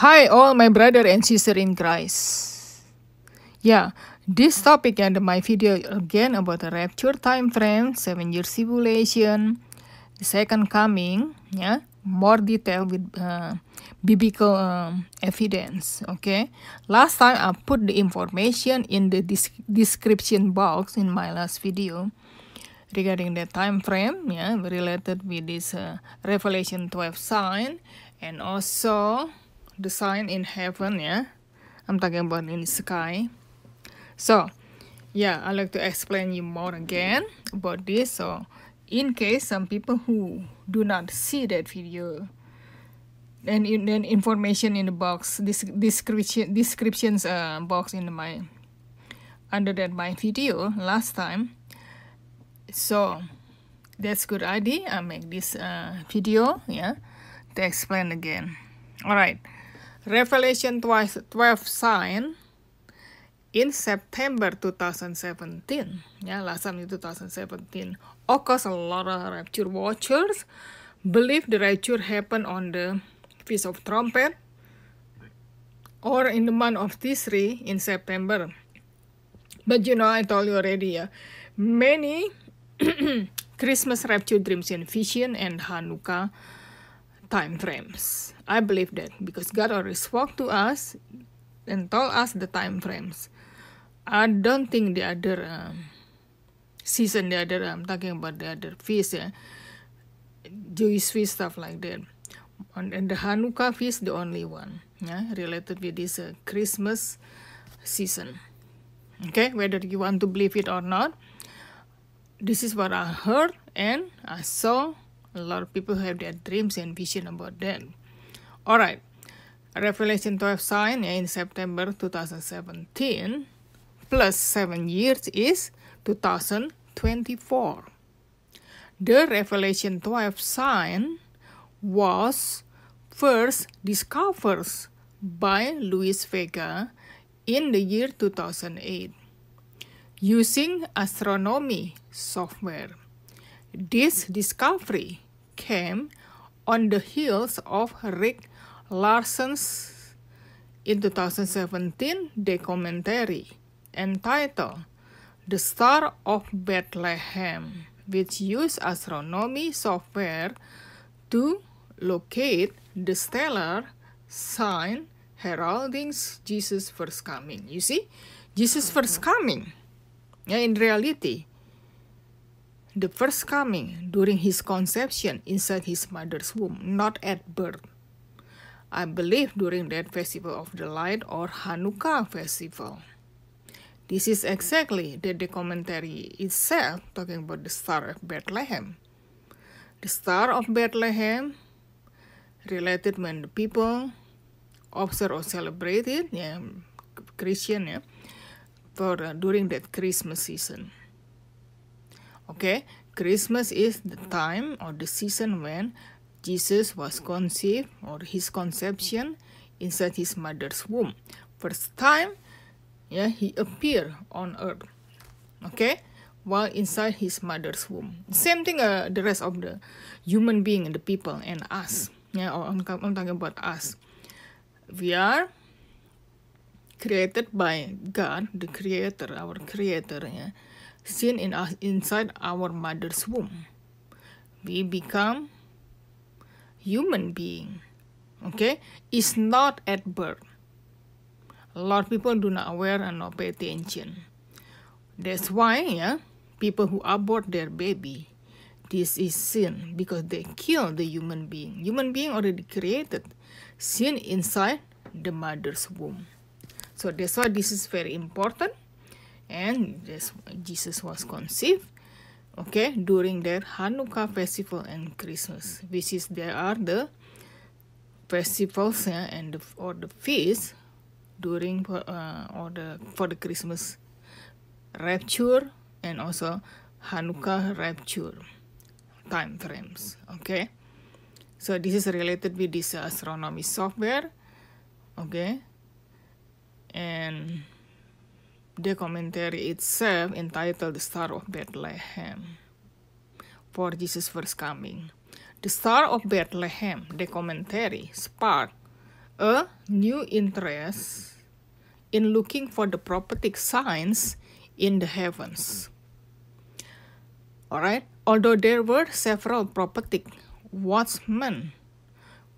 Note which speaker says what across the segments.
Speaker 1: Hi, all my brother and sister in Christ. Yeah, this topic and my video again about the rapture time frame, seven year simulation, the second coming. Yeah, more detail with uh, biblical uh, evidence. Okay, last time I put the information in the description box in my last video regarding the time frame. Yeah, related with this uh, Revelation 12 sign and also the sign in heaven yeah? I'm talking about in the sky. So yeah i like to explain you more again about this. So in case some people who do not see that video and in then information in the box this description descriptions uh, box in my under that my video last time. So that's good idea. I make this uh, video yeah to explain again. All right Revelation 12, 12 sign in September 2017 ya last time in 2017 occurs a lot of rapture watchers. Believe the rapture happened on the feast of trumpet or in the month of Tisri in September. But you know I told you already yeah many Christmas rapture dreams in vision and Hanukkah time frames. I believe that because God already spoke to us and told us the time frames. I don't think the other um, season, the other I'm talking about the other feast, yeah, Jewish feast stuff like that. And the Hanukkah feast, the only one, yeah, related with this uh, Christmas season. Okay, whether you want to believe it or not, this is what I heard and I saw a lot of people have their dreams and vision about that. Alright, Revelation 12 sign in September 2017 plus 7 years is 2024. The Revelation 12 sign was first discovered by Luis Vega in the year 2008 using astronomy software. This discovery came on the heels of Rick Larson's in 2017 documentary entitled The Star of Bethlehem, which used astronomy software to locate the stellar sign heralding Jesus' first coming. You see, Jesus' first coming. Yeah, in reality, the first coming during his conception inside his mother's womb, not at birth. I believe during that festival of the light or Hanukkah festival. This is exactly the, the commentary itself talking about the Star of Bethlehem. The Star of Bethlehem related when the people observe or celebrate it, yeah, Christian, yeah, for uh, during that Christmas season. Okay, Christmas is the time or the season when Jesus was conceived or his conception inside his mother's womb. First time, yeah, he appeared on earth. Okay, while inside his mother's womb. Same thing, uh, the rest of the human being and the people and us. Yeah, or I'm, I'm talking about us. We are created by God, the Creator, our Creator. Yeah seen in us inside our mother's womb. We become human being. Okay, it's not at birth. A lot of people do not aware and not pay attention. That's why, yeah, people who abort their baby, this is sin because they kill the human being. Human being already created, sin inside the mother's womb. So that's why this is very important and this, Jesus was conceived okay during their Hanukkah festival and Christmas which is there are the festivals yeah, and the, or the feast during uh, or the for the Christmas rapture and also Hanukkah rapture time frames okay? So this is related with this astronomy software okay? And the commentary itself entitled The Star of Bethlehem for Jesus' first coming. The Star of Bethlehem, the commentary, sparked a new interest in looking for the prophetic signs in the heavens. Alright, although there were several prophetic watchmen,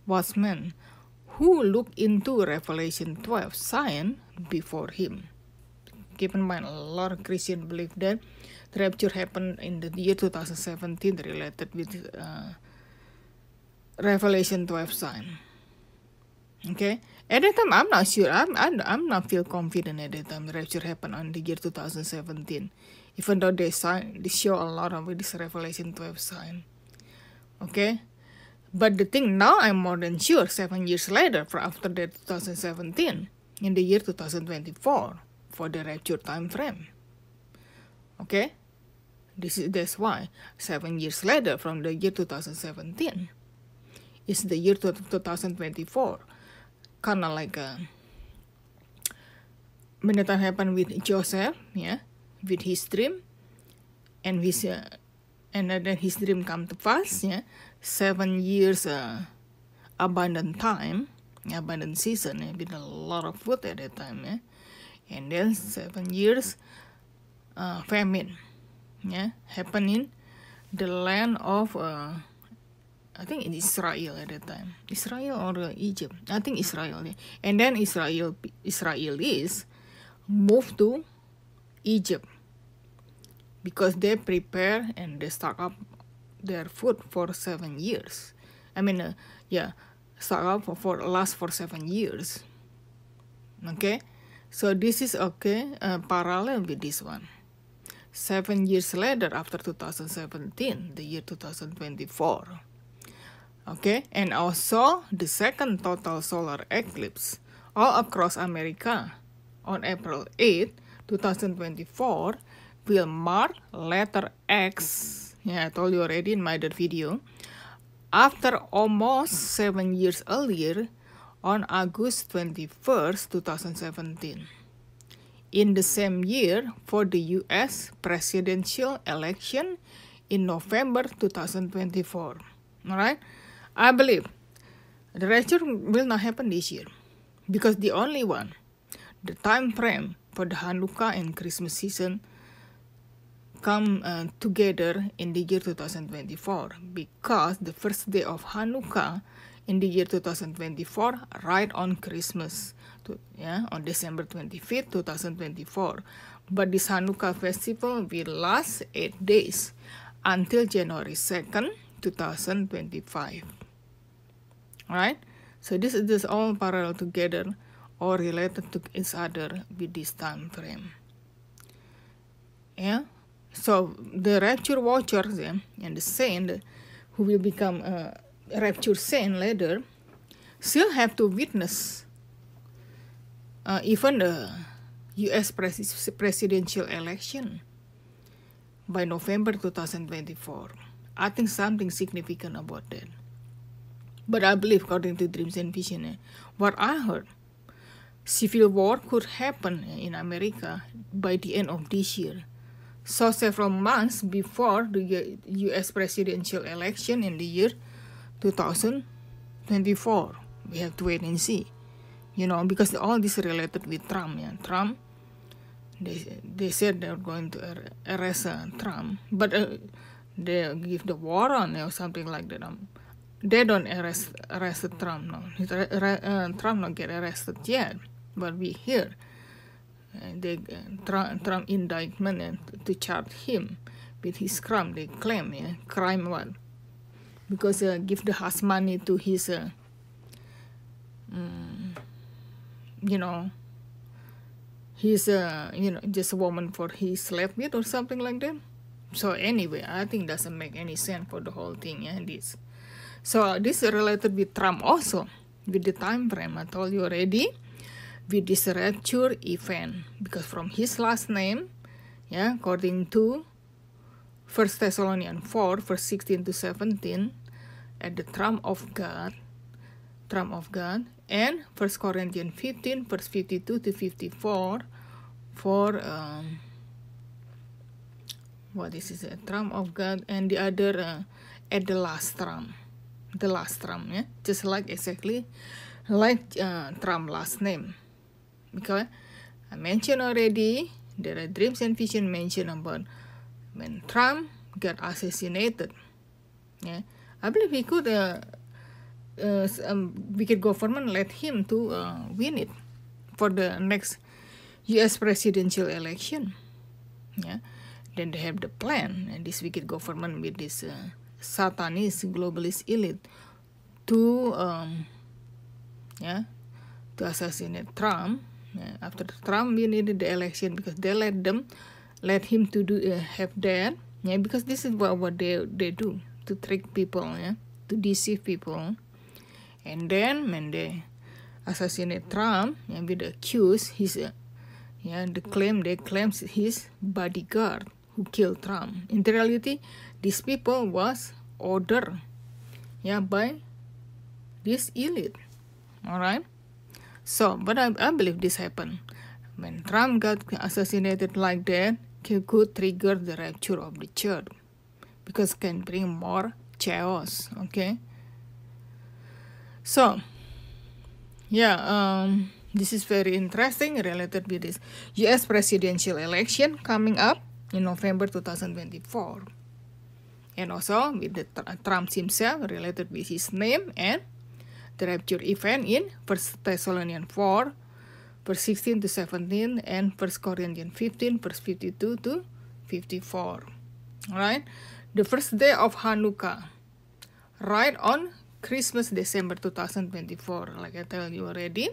Speaker 1: watchmen who looked into Revelation 12 sign before him. Keep in mind, a lot of Christians believe that the rapture happened in the year 2017 related with uh, Revelation 12 sign. Okay, at that time I'm not sure. I'm I'm, I'm not feel confident at that time the rapture happened on the year 2017, even though they sign they show a lot of with this Revelation 12 sign. Okay, but the thing now I'm more than sure seven years later, for after the 2017, in the year 2024, for the rapture time frame. Okay, this is that's why seven years later from the year 2017 is the year 2024, kind of like a when that happened with Joseph, yeah, with his dream, and his uh, and then his dream come to pass, yeah, seven years uh, abundant time, abundant season, yeah, with a lot of food at that time, yeah, and then seven years uh, famine, yeah, happening the land of uh, I think in Israel at that time, Israel or uh, Egypt, I think Israel, yeah. and then Israel Israelis moved to Egypt because they prepare and they stock up their food for seven years. I mean, uh, yeah, stock up for, for last for seven years. Okay, so this is okay uh, parallel with this one. Seven years later, after 2017, the year 2024. Okay, and also the second total solar eclipse all across America on April 8, 2024 will mark letter X. Yeah, I told you already in my other video. After almost seven years earlier, on August 21st, 2017. In the same year, for the US presidential election in November 2024. Alright? I believe the rapture will not happen this year because the only one, the time frame for the Hanukkah and Christmas season come uh, together in the year 2024 because the first day of Hanukkah in the year 2024 right on Christmas to, yeah on December 25th 2024 but this Hanukkah festival will last 8 days until January 2nd 2025 all right? So this is this all parallel together or related to each other with this time frame. Yeah? So the rapture watchers yeah, and the saint who will become a rapture saint later still have to witness uh, even the U.S. Pres- presidential election by November 2024. I think something significant about that. But I believe, according to Dreams and Vision, eh, what I heard, civil war could happen in America by the end of this year. So several months before the U.S. presidential election in the year 2024, we have to wait and see. You know, because all this related with Trump. Yeah, Trump. They they said they're going to arrest uh, Trump, but uh, they give the warrant or something like that. Um, they don't arrest arrest Trump. No, uh, Trump not get arrested yet, but we hear they Trump, Trump indictment and to charge him with his crime. They claim yeah, crime what? Because uh, give the money to his, uh, um, you know, he's uh, you know just a woman for he slept with or something like that. So anyway, I think doesn't make any sense for the whole thing. Yeah, this. So this is related with Trump also with the time frame. I told you already with this rapture event because from his last name, yeah, according to First Thessalonians 4, verse 16 to 17, at the throne of God, throne of God, and First Corinthians 15, verse 52 to 54, for um, what is it, a throne of God, and the other uh, at the last throne, the last throne, yeah, just like exactly like uh, Trump last name because I mentioned already there are dreams and vision mentioned about when Trump got assassinated. Yeah, I believe he could. Uh, uh, um, wicked government let him to uh, win it for the next U.S. presidential election. Yeah, then they have the plan, and this wicked government with this uh, satanist globalist elite to um, yeah to assassinate Trump yeah, after Trump win the election because they let them let him to do uh, have that yeah because this is what, what they they do to trick people yeah to deceive people. And then when they assassinate Trump and with the accuse his uh, yeah the claim they claim his bodyguard who killed Trump. In reality these people was ordered yeah by this elite. All right so but I, I believe this happened when Trump got assassinated like that He could trigger the rapture of the church because can bring more chaos okay? So yeah um this is very interesting related with this US presidential election coming up in November 2024 and also with the Trump himself related with his name and the rapture event in First Thessalonians 4 verse 16 to 17 and First Corinthians 15 verse 52 to 54 all right the first day of Hanukkah. Right on Christmas December 2024 like I tell you already.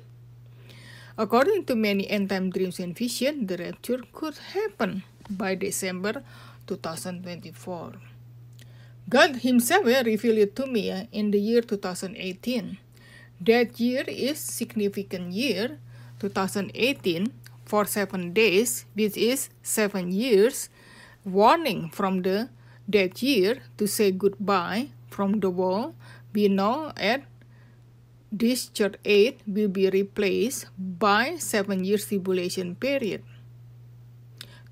Speaker 1: According to many end time dreams and vision the rapture could happen by December 2024 God himself revealed it to me in the year 2018 that year is significant year 2018 for seven days, which is seven years, warning from the that year to say goodbye from the world. We know at this church 8 will be replaced by seven years tribulation period.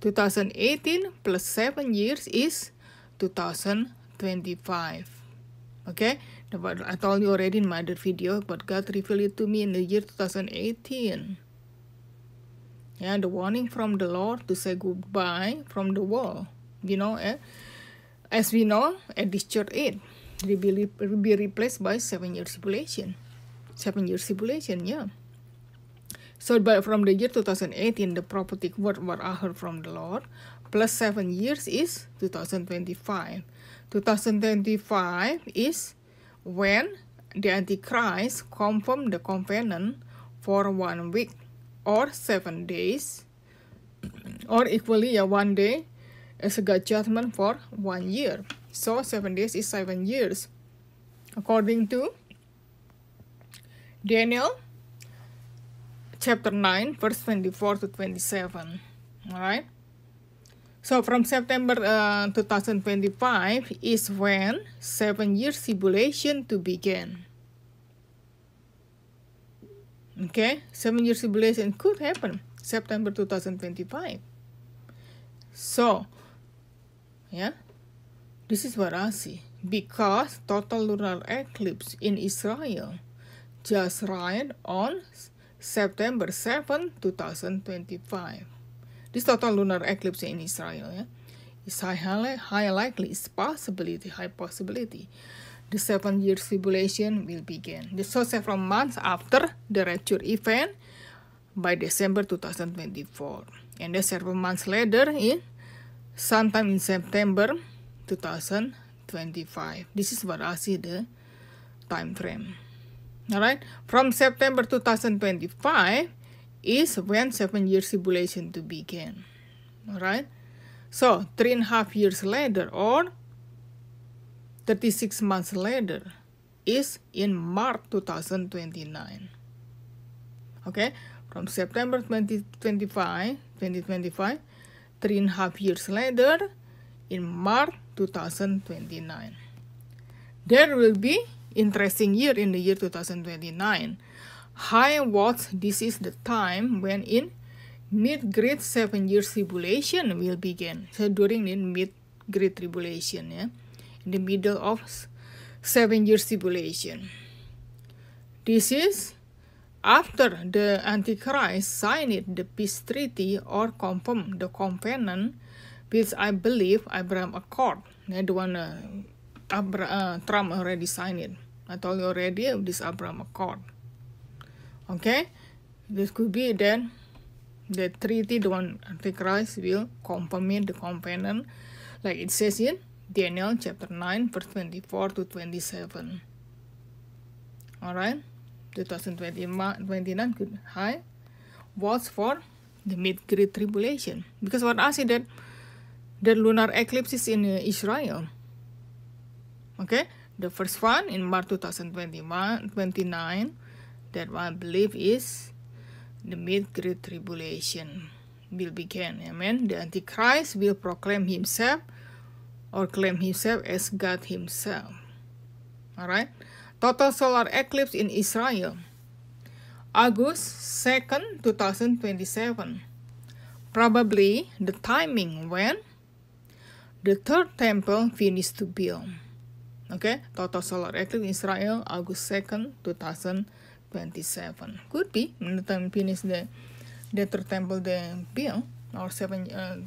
Speaker 1: 2018 plus seven years is 2025. Okay, I told you already in my other video, but God revealed it to me in the year 2018. Yeah, the warning from the Lord to say goodbye from the world. You know, eh? As we know, at this church 8, will be, be replaced by seven years tribulation. Seven years tribulation, yeah. So, but from the year 2018, the prophetic word what I heard from the Lord, plus seven years is 2025. 2025 is when the Antichrist confirmed the covenant for one week or seven days, or equally a one day as a God judgment for one year. So seven days is seven years. According to Daniel chapter 9, verse 24 to 27. Alright? So from September uh, 2025 is when seven years tribulation to begin. Okay, seven years tribulation could happen September 2025. So, yeah, this is what I see. Because total lunar eclipse in Israel just right on September 7, 2025. This total lunar eclipse in Israel yeah, is high, high likely, it's possibility, high possibility. The seven year tribulation will begin. The so several months after the rapture event by December 2024. And then several months later in sometime in September 2025. This is what I see the time frame. Alright, from September 2025 is when seven years tribulation to begin. Alright? So, three and a half years later or 36 months later is in March 2029. Okay? From September 2025, 2025, three and a half years later in March 2029. There will be interesting year in the year 2029 high watts this is the time when in mid-grade seven years tribulation will begin. So during the mid-grade tribulation yeah in the middle of seven years tribulation. This is after the Antichrist signed the peace treaty or confirmed the covenant, which I believe Abraham Accord, the one uh, Abra- uh, Trump already signed it. I told you already this Abraham Accord. Okay, this could be that the treaty, the one Antichrist will confirm the covenant, like it says in Daniel chapter 9, verse 24 to 27. Alright, 2029 could high was for the mid great tribulation. Because what I said that the lunar eclipse is in Israel. Okay, the first one in March 2021 29 that I believe is the mid great tribulation will begin. Amen. The Antichrist will proclaim himself or claim himself as God himself. Alright. Total solar eclipse in Israel. August 2nd, 2027. Probably the timing when the third temple finished to build. Okay, total solar eclipse in Israel, August 2nd, 2027. Could be when the time finish the, the third temple the build or seven uh,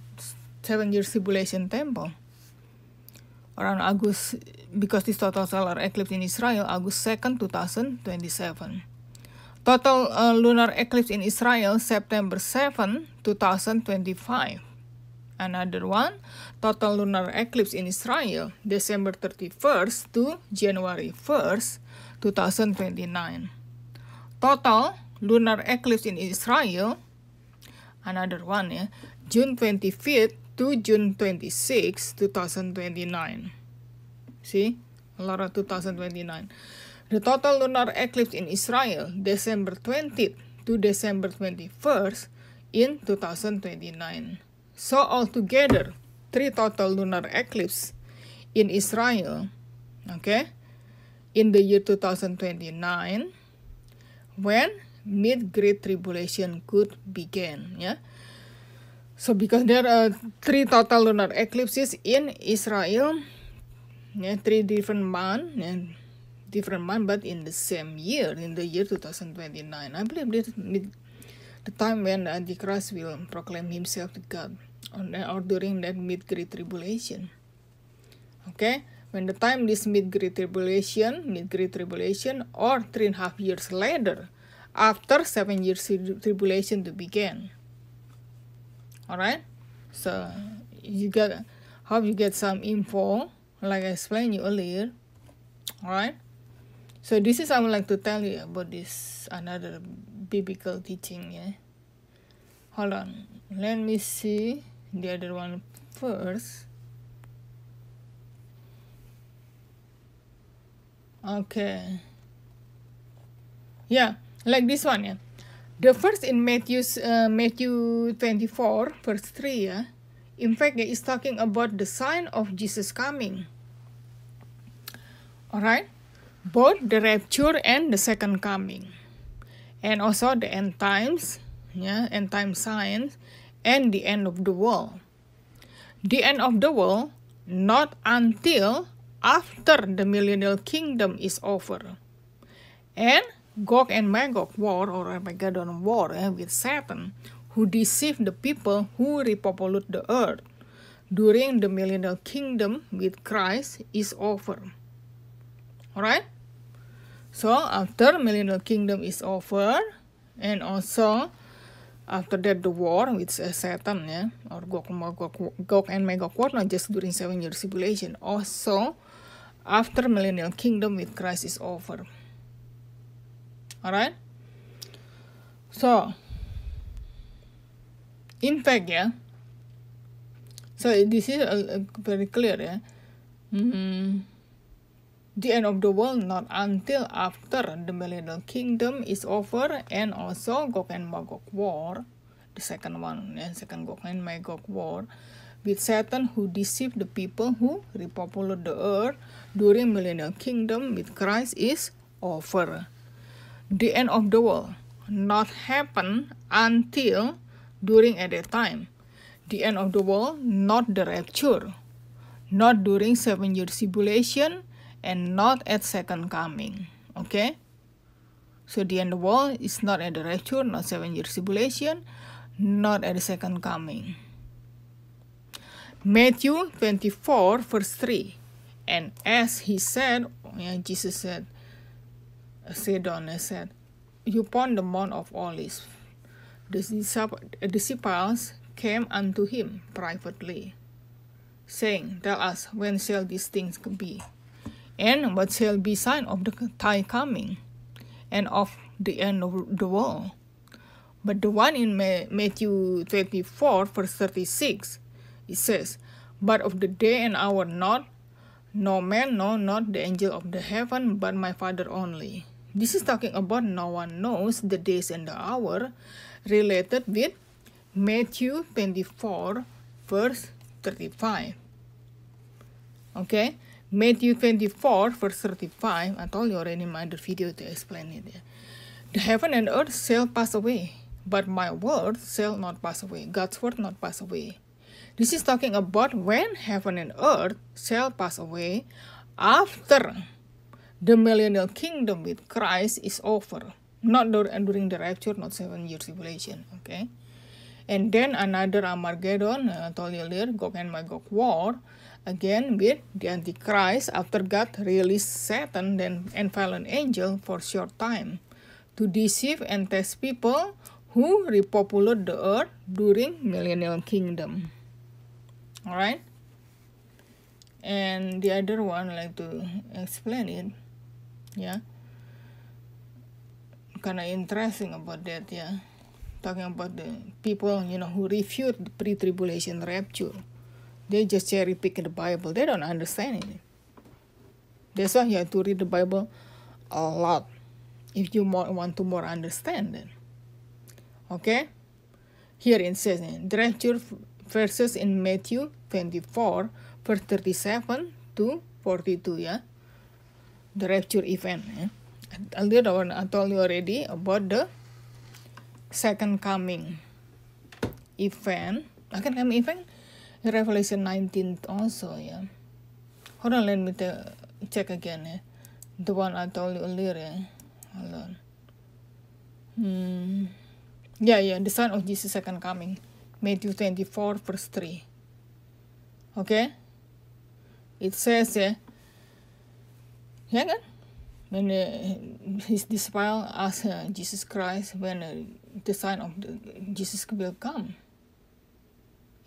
Speaker 1: seven year tribulation temple. Around August, because this total solar eclipse in Israel, August 2nd, 2027. Total uh, lunar eclipse in Israel, September 7, 2025. Another one, total lunar eclipse in Israel, December 31st to January 1st, 2029. Total lunar eclipse in Israel, another one, yeah, June 25th to June 26, 2029. See, a lot of 2029. The total lunar eclipse in Israel, December 20th to December 21st in 2029. So altogether, three total lunar eclipse in Israel, okay, in the year 2029, when mid-great tribulation could begin, yeah. So because there are three total lunar eclipses in Israel, yeah, three different months, and different month, but in the same year, in the year 2029. I believe this the time when the Antichrist will proclaim himself to God, or during that mid-great tribulation. Okay, when the time this mid-great tribulation, mid-great tribulation, or three and a half years later, after seven years tribulation to begin. Alright, so you get, hope you get some info, like I explained you earlier. Alright. So this is I would like to tell you about this another biblical teaching. Yeah. Hold on. Let me see the other one first. Okay. Yeah, like this one. Yeah. The first in Matthew's uh, Matthew 24 verse 3. Yeah. In fact, it is talking about the sign of Jesus coming. Alright both the rapture and the second coming and also the end times yeah end time signs and the end of the world the end of the world not until after the millennial kingdom is over and Gog and Magog war or Armageddon war eh, with Satan who deceive the people who repopulate the earth during the millennial kingdom with Christ is over. Alright? So after millennial kingdom is over, and also after that the war with uh, Satan, yeah, or Gog, Magog, Gog and Magog war, not just during seven years tribulation, also after millennial kingdom with Christ is over. Alright? So, in fact, yeah, so this is uh, very clear, yeah. Mm-hmm the end of the world not until after the millennial kingdom is over and also Gog and Magog war, the second one, and second Gog and Magog war, with Satan who deceived the people who repopulate the earth during millennial kingdom with Christ is over. The end of the world not happen until during at that time. The end of the world, not the rapture, not during seven years tribulation, and not at second coming. Okay? So the end of the world is not at the rapture, not seven years tribulation, not at the second coming. Matthew 24, verse 3. And as he said, Jesus said, said on, said, You upon the Mount of Olives, the disciples came unto him privately, saying, Tell us, when shall these things be? And what shall be sign of the time coming, and of the end of the world? But the one in Matthew 24, verse 36, it says, But of the day and hour not, no man, no, not the angel of the heaven, but my Father only. This is talking about no one knows the days and the hour related with Matthew 24, verse 35. Okay, Matthew 24, verse 35. I told you already in my other video to explain it. The heaven and earth shall pass away, but my word shall not pass away. God's word not pass away. This is talking about when heaven and earth shall pass away after the millennial kingdom with Christ is over. Not during the rapture, not seven years tribulation. Okay. And then another Armageddon, uh, earlier, Gog and Magog war, again with the Antichrist after God released Satan then and fallen angel for short time to deceive and test people who repopulate the earth during millennial kingdom. Alright? And the other one, I like to explain it. Kind of interesting about that, yeah. Talking about the people, you know, who refute the pre-tribulation rapture. They just cherry pick the Bible. They don't understand it. That's why you have to read the Bible a lot if you more, want to more understand it. Okay? Here it says, the rapture verses in Matthew 24, verse 37 to 42, yeah? The rapture event, yeah? A little one I told you already about the second coming event. Second coming event, Revelation 19 also, yeah? Hold on, let me check again, yeah? The one I told you earlier, yeah? Hold on. Hmm. Yeah, yeah, the sign of Jesus' second coming. Matthew 24, verse 3. Okay? It says, eh, ya kan? When uh, his disciple asked uh, Jesus Christ when uh, the sign of the, Jesus will come.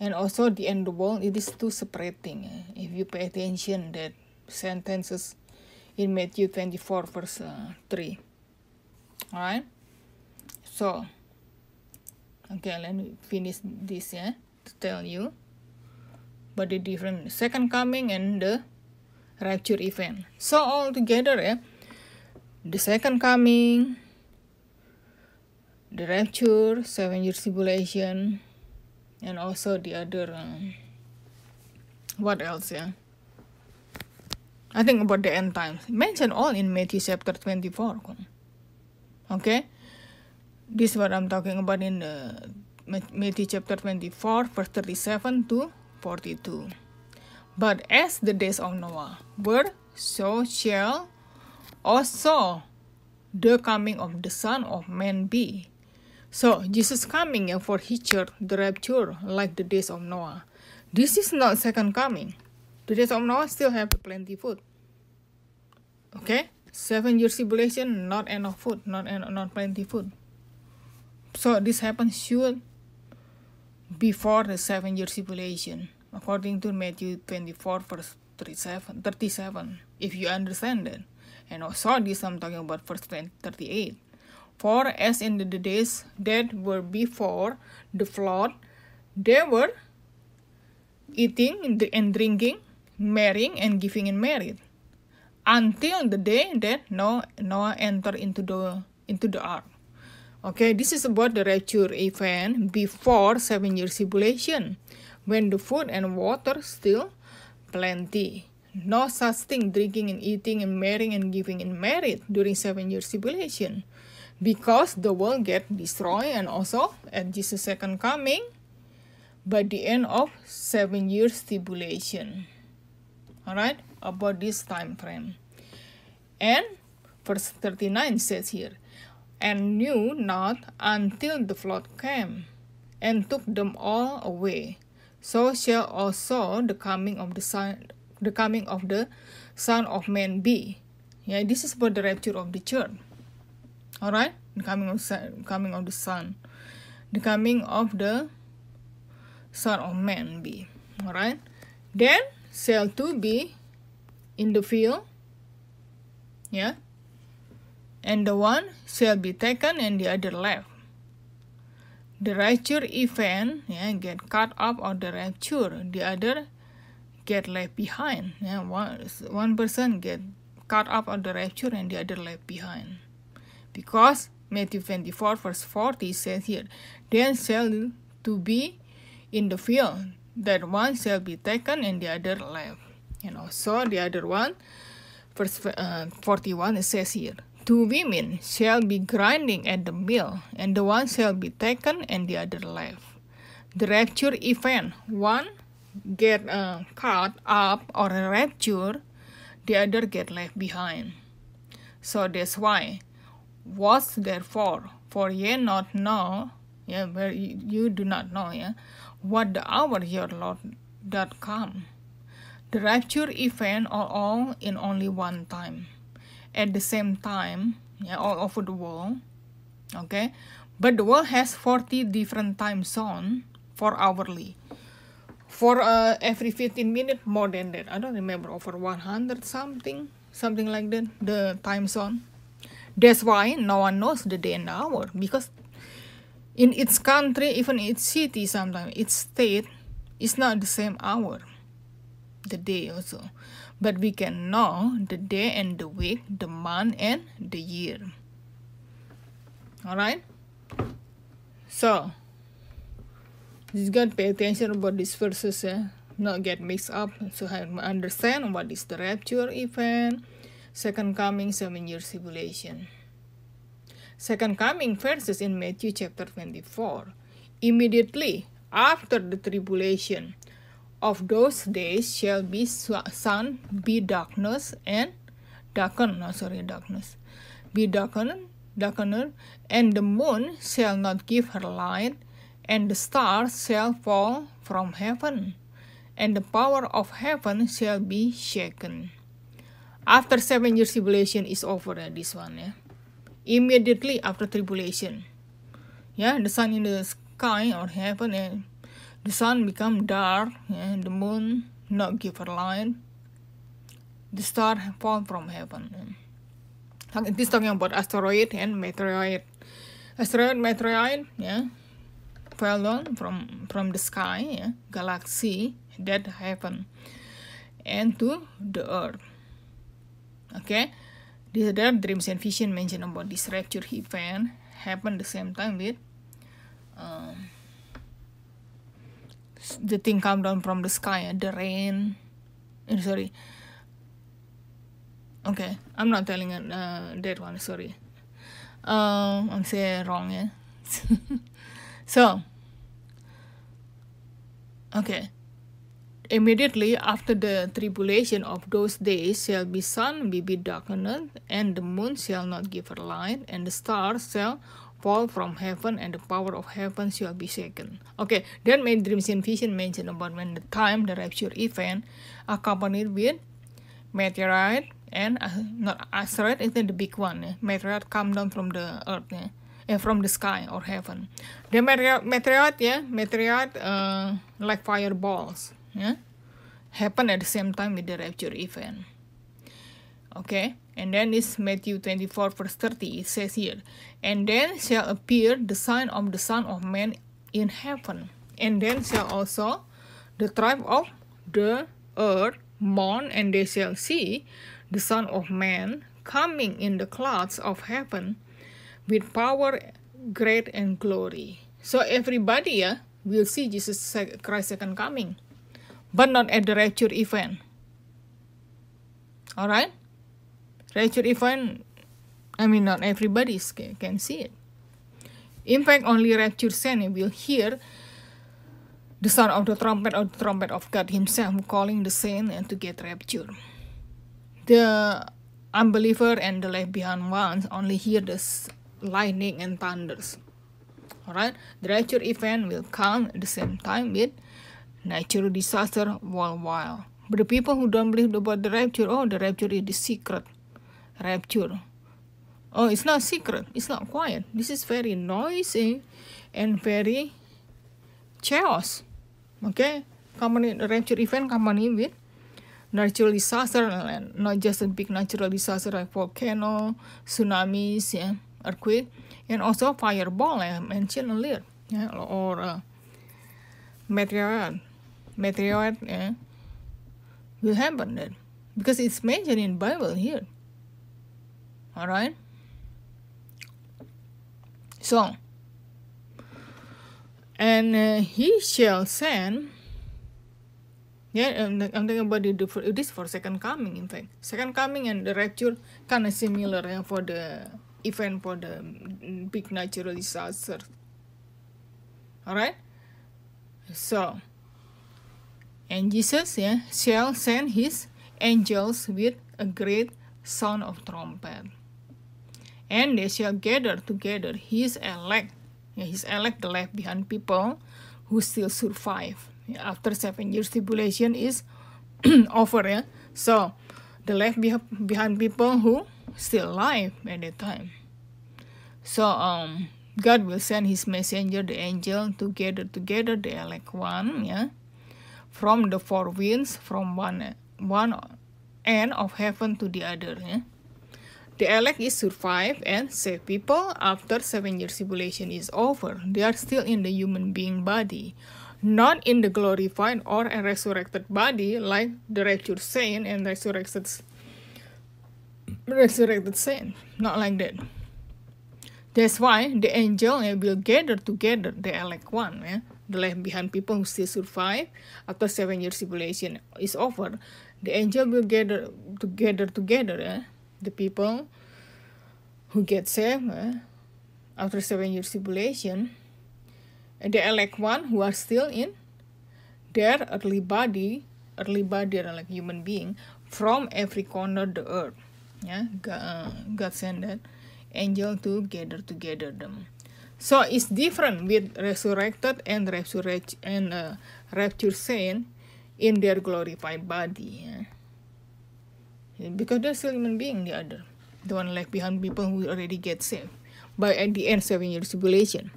Speaker 1: And also the end of the world, it is too separating. Uh, if you pay attention that sentences in Matthew 24, verse uh, 3. Alright? So, okay let me finish this yeah to tell you but the different second coming and the rapture event. So all together yeah the second coming the rapture seven years tribulation and also the other um, what else yeah I think about the end times. Mentioned all in Matthew chapter 24 okay? This is what I'm talking about in the Matthew chapter 24, verse 37 to 42. But as the days of Noah were, so shall also the coming of the Son of Man be. So Jesus coming and for his church, the rapture, like the days of Noah. This is not second coming. The days of Noah still have plenty food. Okay, seven years tribulation, not enough food, not not plenty food. So this happens should before the seven year tribulation, according to Matthew 24, verse 37, 37 if you understand it. And also this I'm talking about verse 38. For as in the days that were before the flood, they were eating and drinking, marrying and giving in marriage, until the day that Noah, Noah entered into the into the ark. Okay, this is about the rapture event before seven years tribulation, when the food and water still plenty. No such thing drinking and eating and marrying and giving in marriage during seven years tribulation, because the world get destroyed and also at Jesus' second coming by the end of seven years tribulation. Alright, about this time frame. And verse 39 says here, and knew not until the flood came and took them all away. So shall also the coming of the son, the coming of the Son of Man be. Yeah, this is about the rapture of the church. All right, the coming of son, coming of the Son, the coming of the Son of Man be. All right, then shall two be in the field. Yeah, and the one shall be taken and the other left. The rapture event yeah, get cut up or the rapture, the other get left behind. Yeah, one, one person get cut up on the rapture and the other left behind. Because Matthew 24 verse 40 says here, Then shall to be in the field, that one shall be taken and the other left. you know also the other one, verse uh, 41 it says here, Two women shall be grinding at the mill, and the one shall be taken and the other left. The rapture event, one get uh, caught up or rapture, the other get left behind. So that's why. What therefore? For ye not know, yeah, where you, you do not know, yeah, what the hour your Lord doth come. The rapture event are all in only one time, at the same time, yeah, all over the world. Okay, but the world has forty different time zone for hourly. For uh, every 15 minutes more than that. I don't remember over 100 something something like that the time zone. That's why no one knows the day and hour because in its country even its city sometimes its state is not the same hour the day also but we can know the day and the week the month and the year all right so just got to pay attention about these verses, eh? not get mixed up. So I understand what is the rapture event, second coming, seven years tribulation. Second coming verses in Matthew chapter 24. Immediately after the tribulation of those days shall be sun, be darkness, and darken, no, sorry, darkness, be darkened, darkened, and the moon shall not give her light, and the stars shall fall from heaven, and the power of heaven shall be shaken. After seven years tribulation is over, uh, this one, yeah. Immediately after tribulation, yeah, the sun in the sky or heaven, and the sun become dark, and the moon not give her light. The star fall from heaven. This talking about asteroid and meteorite. Asteroid, meteorite, yeah fell down from from the sky, yeah, galaxy that heaven, and to the earth. Okay, these are dreams and vision mentioned about this rapture event happened the same time with um, the thing come down from the sky, and the rain. Uh, sorry. Okay, I'm not telling uh, that one. Sorry. Um, I'm saying wrong. Yeah. So, okay. Immediately after the tribulation of those days shall be sun be be darkened, and the moon shall not give her light, and the stars shall fall from heaven, and the power of heaven shall be shaken. Okay, then main dreams and vision mentioned about when the time the rapture event accompanied with meteorite and uh, not asteroid is the big one. Eh? Meteorite come down from the earth. Eh? uh, from the sky or heaven. The meteorite, yeah, meteorite uh, like fireballs, yeah, happen at the same time with the rapture event. Okay, and then is Matthew 24 verse 30. It says here, and then shall appear the sign of the Son of Man in heaven, and then shall also the tribe of the earth mourn, and they shall see the Son of Man coming in the clouds of heaven with power, great, and glory. So everybody yeah, will see Jesus Christ second coming, but not at the rapture event. All right, rapture event. I mean, not everybody can see it. In fact, only rapture saint will hear the sound of the trumpet or the trumpet of God Himself calling the saint and to get raptured. The unbeliever and the left behind ones only hear the lightning and thunders. Alright, the rapture event will come at the same time with natural disaster worldwide. But the people who don't believe about the rapture, oh, the rapture is the secret rapture. Oh, it's not secret. It's not quiet. This is very noisy and very chaos. Okay, company rapture event company with natural disaster and not just a big natural disaster like volcano, tsunamis, yeah, earthquake, and also fireball I mentioned earlier, yeah, or uh, meteorite, meteorite, yeah, will happen then because it's mentioned in Bible here. All right. So, and uh, he shall send. Yeah, I'm, I'm talking about the, the this for second coming. In fact, second coming and the rapture kind of similar yeah, for the event for the big natural disaster. All right. So, and Jesus yeah, shall send his angels with a great sound of trumpet and they shall gather together his elect, his elect the left behind people who still survive after seven years tribulation is over. Yeah? So the left behind people who still alive at that time. So um, God will send His messenger, the angel, to gather together the elect one, yeah, from the four winds, from one one end of heaven to the other. Yeah? The elect is survive and save people after seven years tribulation is over. They are still in the human being body, not in the glorified or a resurrected body like the raptured saint and resurrected resurrected saint. Not like that. That's why the angel eh, will gather together the elect one, yeah? the left behind people who still survive after seven years tribulation is over. The angel will gather together together. Yeah? The people who get saved uh, after seven years tribulation, and the elect one who are still in their earthly body, earthly body are like human being, from every corner of the earth. Yeah, God, uh, God sent that angel to gather together them. So it's different with resurrected and resurrect and uh, rapture saint in their glorified body. Yeah? Because they're still human being the other. The one left behind people who already get saved. But at the end seven years tribulation.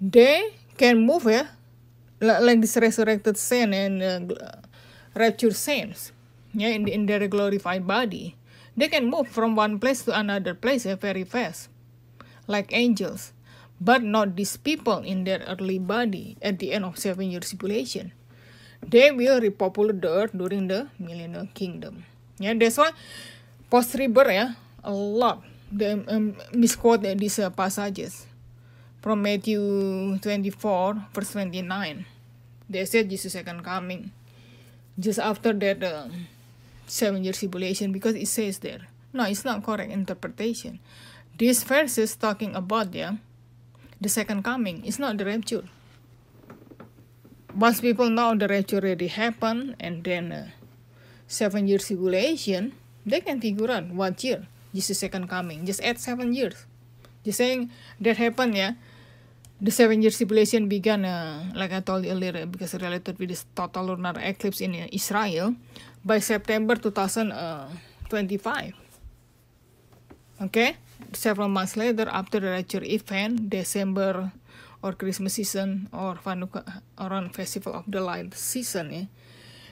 Speaker 1: They can move yeah like this resurrected saint and uh, raptured saints. Yeah in, in their glorified body. They can move from one place to another place yeah, very fast. Like angels. But not these people in their earthly body at the end of seven years tribulation they will repopulate the earth during the millennial kingdom. Yeah, that's why post rebirth yeah, a lot they um, misquote these uh, passages from Matthew 24 verse 29. They said Jesus second coming just after that uh, seven years tribulation because it says there. No, it's not correct interpretation. This verse is talking about yeah, the second coming. It's not the rapture once people know the rapture already happened and then uh, seven years tribulation, they can figure out what year Jesus second coming. Just add seven years. Just saying that happened, yeah. The seven years tribulation began, uh, like I told you earlier, because related with this total lunar eclipse in uh, Israel by September 2025. Uh, okay, several months later, after the rapture event, December or Christmas season or Hanukkah around Festival of the Light season ya,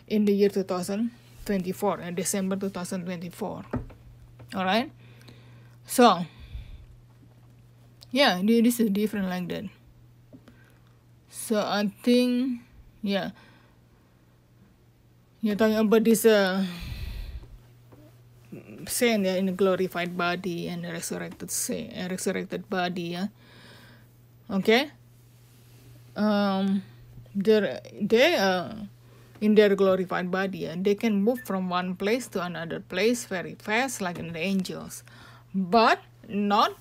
Speaker 1: in the year 2024 in December 2024 alright? So yeah this is different like that. So I think yeah. You're talking about this uh, saint yeah, in a glorified body and resurrected saint, a resurrected body yeah okay um they they uh in their glorified body and they can move from one place to another place very fast like the angels. But not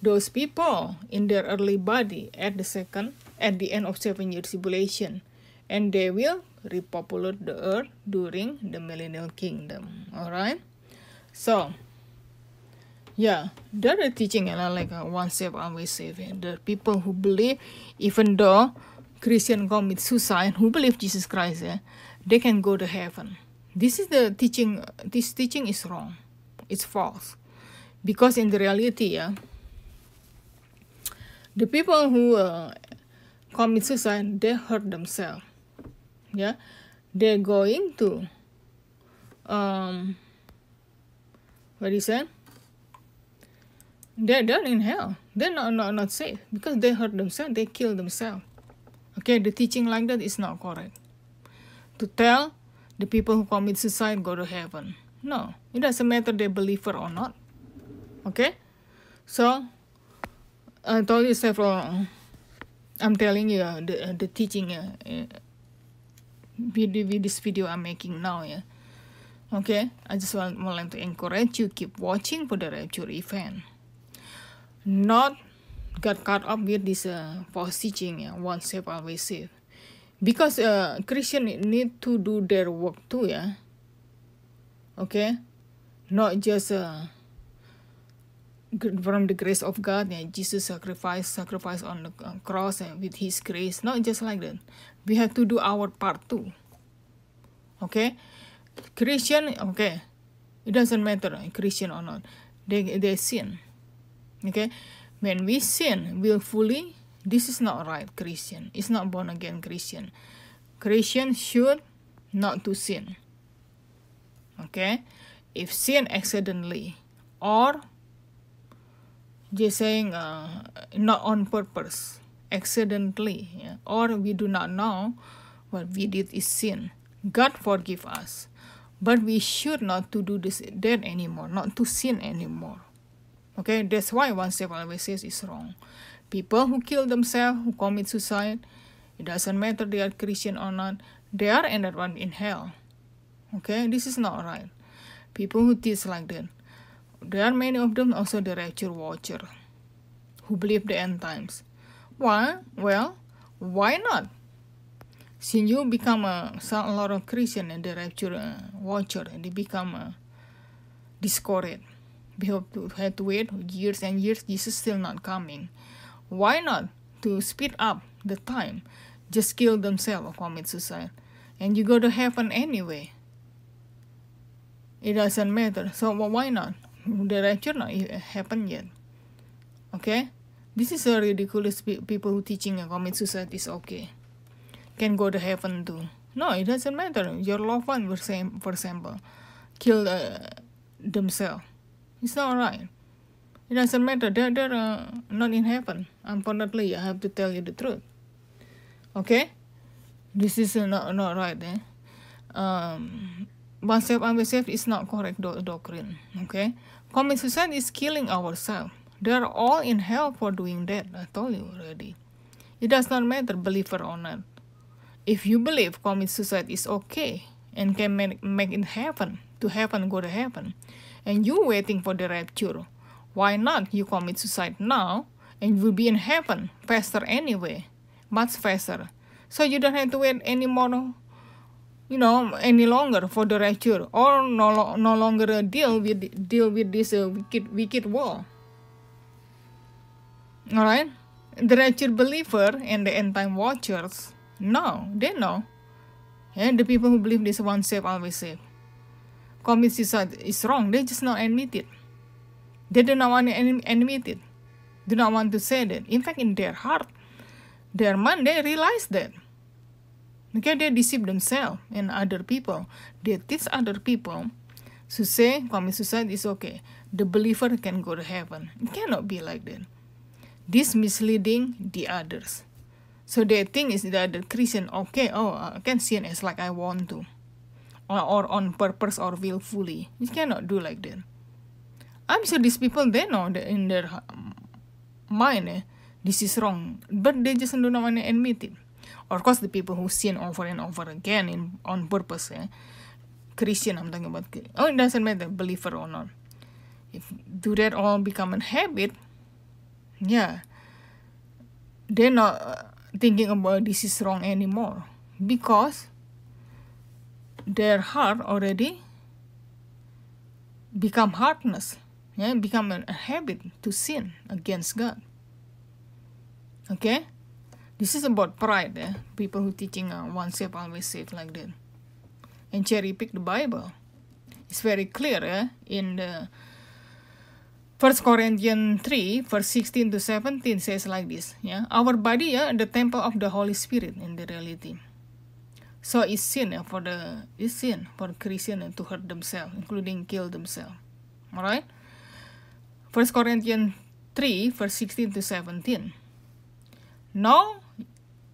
Speaker 1: those people in their earthly body at the second at the end of seven years tribulation. And they will repopulate the earth during the millennial kingdom. All right so Yeah, they're teaching you know, like uh, once saved, always saved. The people who believe, even though Christian commit suicide, who believe Jesus Christ, eh, they can go to heaven. This is the teaching. This teaching is wrong. It's false, because in the reality, yeah, the people who uh, commit suicide, they hurt themselves. Yeah, they're going to um, what do you say? They're, they're in hell. They're not, not, not safe because they hurt themselves, they kill themselves. Okay, the teaching like that is not correct. To tell the people who commit suicide go to heaven. No, it doesn't matter they believe it or not. Okay? So, I told you several, I'm telling you uh, the, uh, the teaching uh, uh, with this video I'm making now. Yeah. Okay, I just want, want to encourage you keep watching for the rapture event. Not got caught up with this uh, false teaching, yeah, once saved, always saved. Because uh, Christian need to do their work too, yeah. Okay, not just uh, from the grace of God, yeah, Jesus sacrificed, sacrifice on the uh, cross and with His grace. Not just like that. We have to do our part too. Okay, Christian, okay, it doesn't matter Christian or not. They they sin. Okay, when we sin willfully, this is not right Christian. It's not born again Christian. Christian should not to sin. Okay, if sin accidentally or just saying uh, not on purpose, accidentally, yeah, or we do not know what we did is sin. God forgive us but we should not to do this that anymore not to sin anymore okay that's why one step always says is wrong. People who kill themselves who commit suicide it doesn't matter they are christian or not they are ended one in hell. Okay this is not right. People who teach like that there are many of them also the rapture watcher who believe the end times. Why? Well why not? Since you become a, a lot of Christian and the rapture uh, watcher, and they become uh, discouraged. We have to, have to wait years and years. Jesus still not coming. Why not to speed up the time? Just kill themselves or commit suicide, and you go to heaven anyway. It doesn't matter. So why not? The rapture not happen yet. Okay, this is a ridiculous people who teaching a commit suicide is okay can go to heaven too. No, it doesn't matter. Your loved one, for example, kill uh, themselves. It's not right. It doesn't matter. They're, they're uh, not in heaven. Unfortunately, I have to tell you the truth. Okay? This is uh, not, not right. Eh? Um, one self always safe is not correct do- doctrine. Okay? Common suicide is killing ourselves. They are all in hell for doing that. I told you already. It does not matter, believer or not. If you believe commit suicide is okay and can make, make it heaven, to heaven, go to heaven, and you waiting for the rapture, why not you commit suicide now and you will be in heaven faster anyway, much faster. So you don't have to wait anymore, you know, any longer for the rapture, or no, no longer deal with deal with this uh, wicked wicked war. All right, the rapture believer and the end time watchers no, they know. And the people who believe this one safe, always safe. Commit suicide is wrong. They just not admit it. They do not want to admit it. Do not want to say that. In fact, in their heart, their mind, they realize that. Okay, they deceive themselves and other people. They teach other people to say commit suicide is okay. The believer can go to heaven. It cannot be like that. This misleading the others. So the thing is that the Christian, okay, oh, I can sin as like I want to, or, on purpose or willfully. You cannot do like that. I'm sure these people they know that in their mind eh, this is wrong, but they just don't want to admit it. Of course, the people who sin over and over again in on purpose, eh, Christian, I'm talking about. Oh, it doesn't matter, believer or not. If do that all become a habit, yeah, they're not thinking about this is wrong anymore because their heart already become hardness Yeah, become a habit to sin against God. Okay? This is about pride, yeah? People who teaching uh, once saved, always saved like that. And cherry pick the Bible. It's very clear yeah? in the First Corinthians 3, verse 16 to 17 says like this. Yeah, Our body, yeah, the temple of the Holy Spirit in the reality. So it's sin yeah, for the it's sin for Christian eh, to hurt themselves, including kill themselves. Alright? First Corinthians 3, verse 16 to 17. No,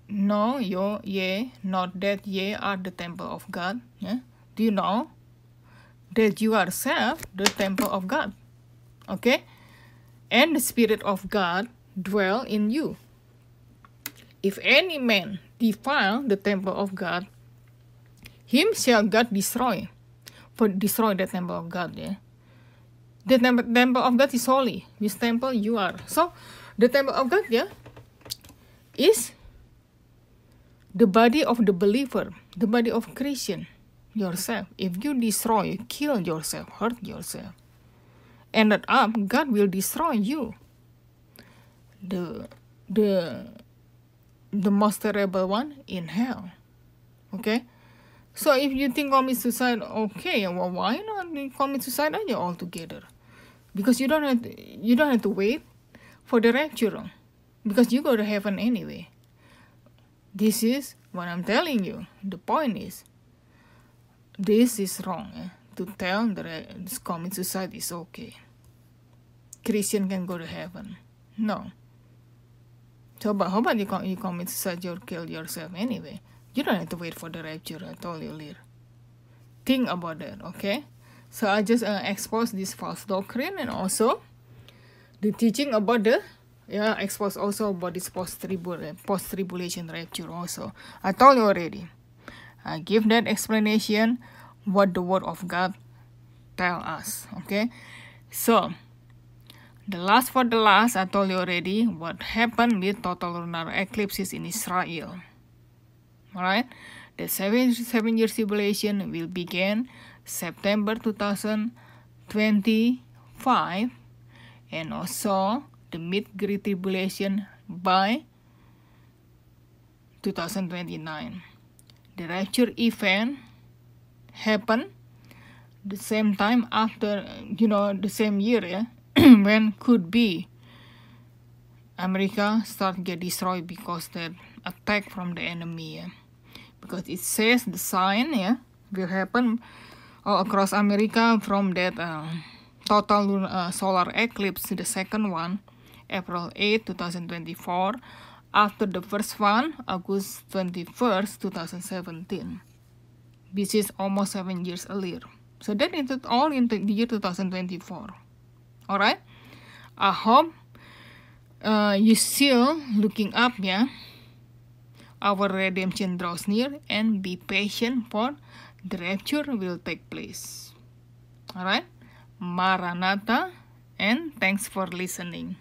Speaker 1: no, yo, ye, not that ye are the temple of God. Yeah? Do you know that you are self the temple of God? Okay? And the Spirit of God dwell in you. If any man defile the temple of God, him shall God destroy. For destroy the temple of God, yeah. The temple, temple of God is holy. This temple you are. So the temple of God, yeah, is the body of the believer, the body of Christian, yourself. If you destroy, kill yourself, hurt yourself, ended up, God will destroy you. The the the most terrible one in hell. Okay? So if you think commit suicide, okay, well why not commit suicide all together? Because you don't have to, you don't have to wait for the rapture. Because you go to heaven anyway. This is what I'm telling you. The point is this is wrong. Eh? To tell that commit suicide is okay. Christian can go to heaven. No. So, but how about you, you commit suicide or kill yourself anyway? You don't have to wait for the rapture. I told you earlier. Think about that, okay? So I just uh, expose this false doctrine and also the teaching about the yeah expose also about this post post tribulation rapture also. I told you already. I give that explanation what the word of God tell us. Okay, so the last for the last, I told you already what happened with total lunar eclipses in Israel. Alright, the seven, seven year tribulation will begin September 2025 and also the mid great tribulation by 2029. The rapture event happened the same time after you know the same year yeah when could be America start get destroyed because that attack from the enemy yeah? Because it says the sign yeah will happen all across America from that uh, total uh, solar eclipse the second one April 8 2024 after the first one August 21st 2017 which is almost seven years earlier. So that is all in the year 2024 alright I hope uh, you still looking up yeah our redemption draws near and be patient for the rapture will take place. Alright Maranatha and thanks for listening